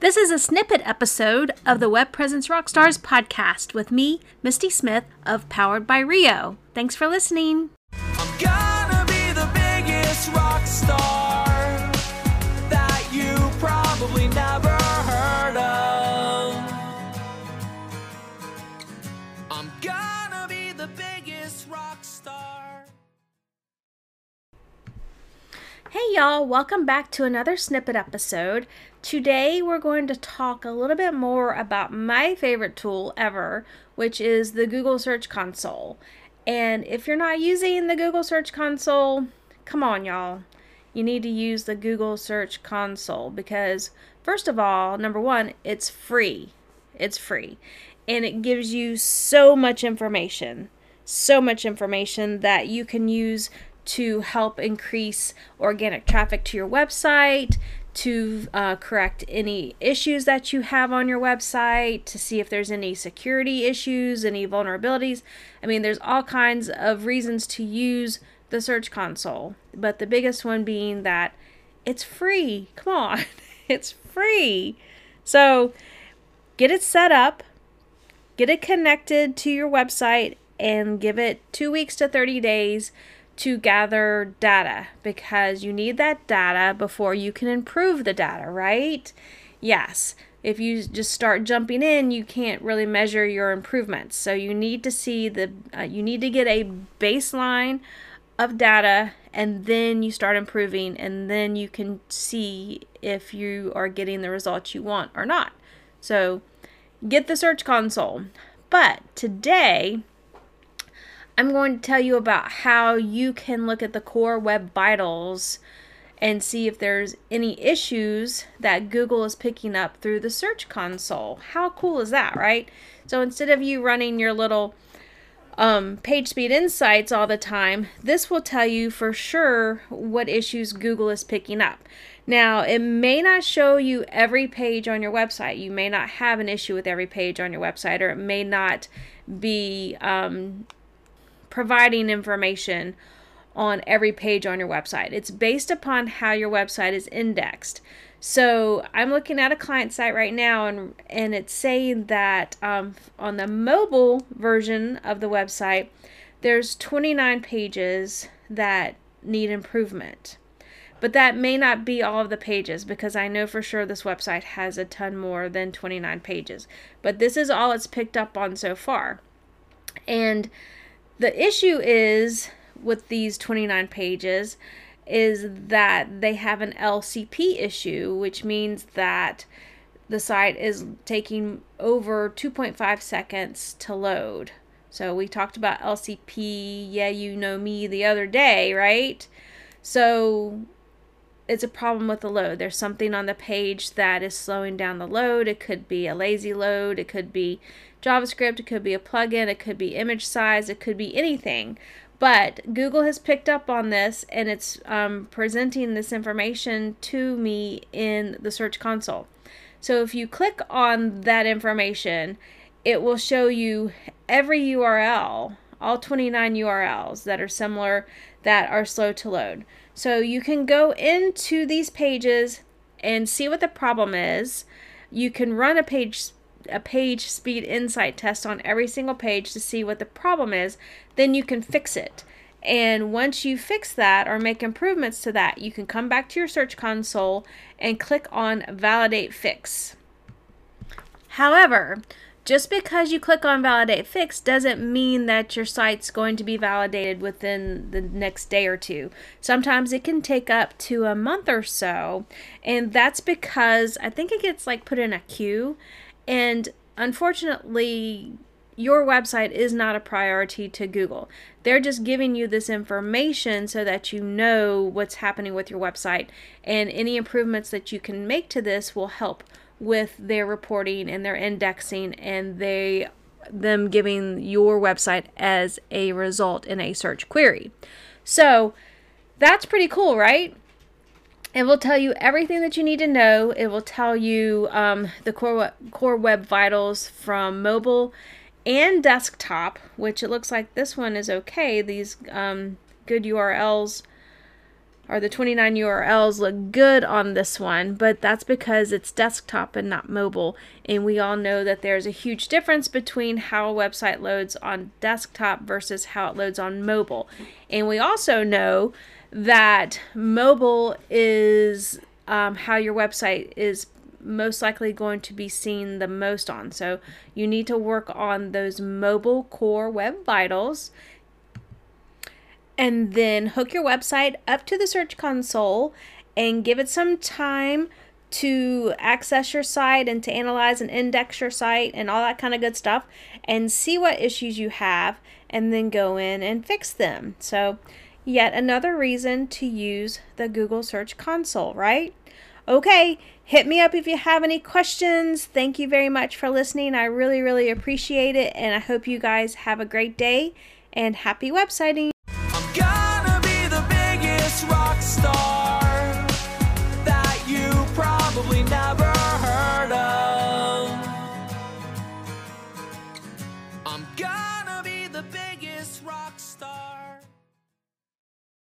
This is a snippet episode of the Web Presence Rockstars podcast with me, Misty Smith of Powered by Rio. Thanks for listening. Hey y'all, welcome back to another snippet episode. Today we're going to talk a little bit more about my favorite tool ever, which is the Google Search Console. And if you're not using the Google Search Console, come on y'all. You need to use the Google Search Console because, first of all, number one, it's free. It's free. And it gives you so much information. So much information that you can use to help increase organic traffic to your website, to uh, correct any issues that you have on your website, to see if there's any security issues, any vulnerabilities. I mean, there's all kinds of reasons to use the Search Console, but the biggest one being that it's free. Come on, it's free. So get it set up, get it connected to your website, and give it two weeks to 30 days to gather data because you need that data before you can improve the data, right? Yes. If you just start jumping in, you can't really measure your improvements. So you need to see the uh, you need to get a baseline of data and then you start improving and then you can see if you are getting the results you want or not. So get the search console. But today I'm going to tell you about how you can look at the core web vitals and see if there's any issues that Google is picking up through the search console. How cool is that, right? So instead of you running your little um, page speed insights all the time, this will tell you for sure what issues Google is picking up. Now, it may not show you every page on your website. You may not have an issue with every page on your website, or it may not be um, providing information on every page on your website. It's based upon how your website is indexed. So I'm looking at a client site right now, and and it's saying that um, on the mobile version of the website, there's 29 pages that need improvement. But that may not be all of the pages because I know for sure this website has a ton more than 29 pages. But this is all it's picked up on so far. And the issue is with these 29 pages is that they have an LCP issue, which means that the site is taking over 2.5 seconds to load. So we talked about LCP, yeah, you know me the other day, right? So it's a problem with the load. There's something on the page that is slowing down the load. It could be a lazy load, it could be JavaScript, it could be a plugin, it could be image size, it could be anything. But Google has picked up on this and it's um, presenting this information to me in the Search Console. So if you click on that information, it will show you every URL, all 29 URLs that are similar that are slow to load. So you can go into these pages and see what the problem is. You can run a page a page speed insight test on every single page to see what the problem is, then you can fix it. And once you fix that or make improvements to that, you can come back to your Search Console and click on Validate Fix. However, just because you click on Validate Fix doesn't mean that your site's going to be validated within the next day or two. Sometimes it can take up to a month or so, and that's because I think it gets like put in a queue and unfortunately, your website is not a priority to Google. They're just giving you this information so that you know what's happening with your website, and any improvements that you can make to this will help with their reporting and their indexing and they them giving your website as a result in a search query. So, that's pretty cool, right? It will tell you everything that you need to know. It will tell you um, the core, core web vitals from mobile and desktop, which it looks like this one is okay. These um, good URLs or the 29 URLs look good on this one, but that's because it's desktop and not mobile. And we all know that there's a huge difference between how a website loads on desktop versus how it loads on mobile. And we also know that mobile is um, how your website is most likely going to be seen the most on. So you need to work on those mobile core web vitals and then hook your website up to the Search Console and give it some time to access your site and to analyze and index your site and all that kind of good stuff and see what issues you have and then go in and fix them. So, yet another reason to use the Google Search Console, right? Okay, hit me up if you have any questions. Thank you very much for listening. I really, really appreciate it. And I hope you guys have a great day and happy websiting.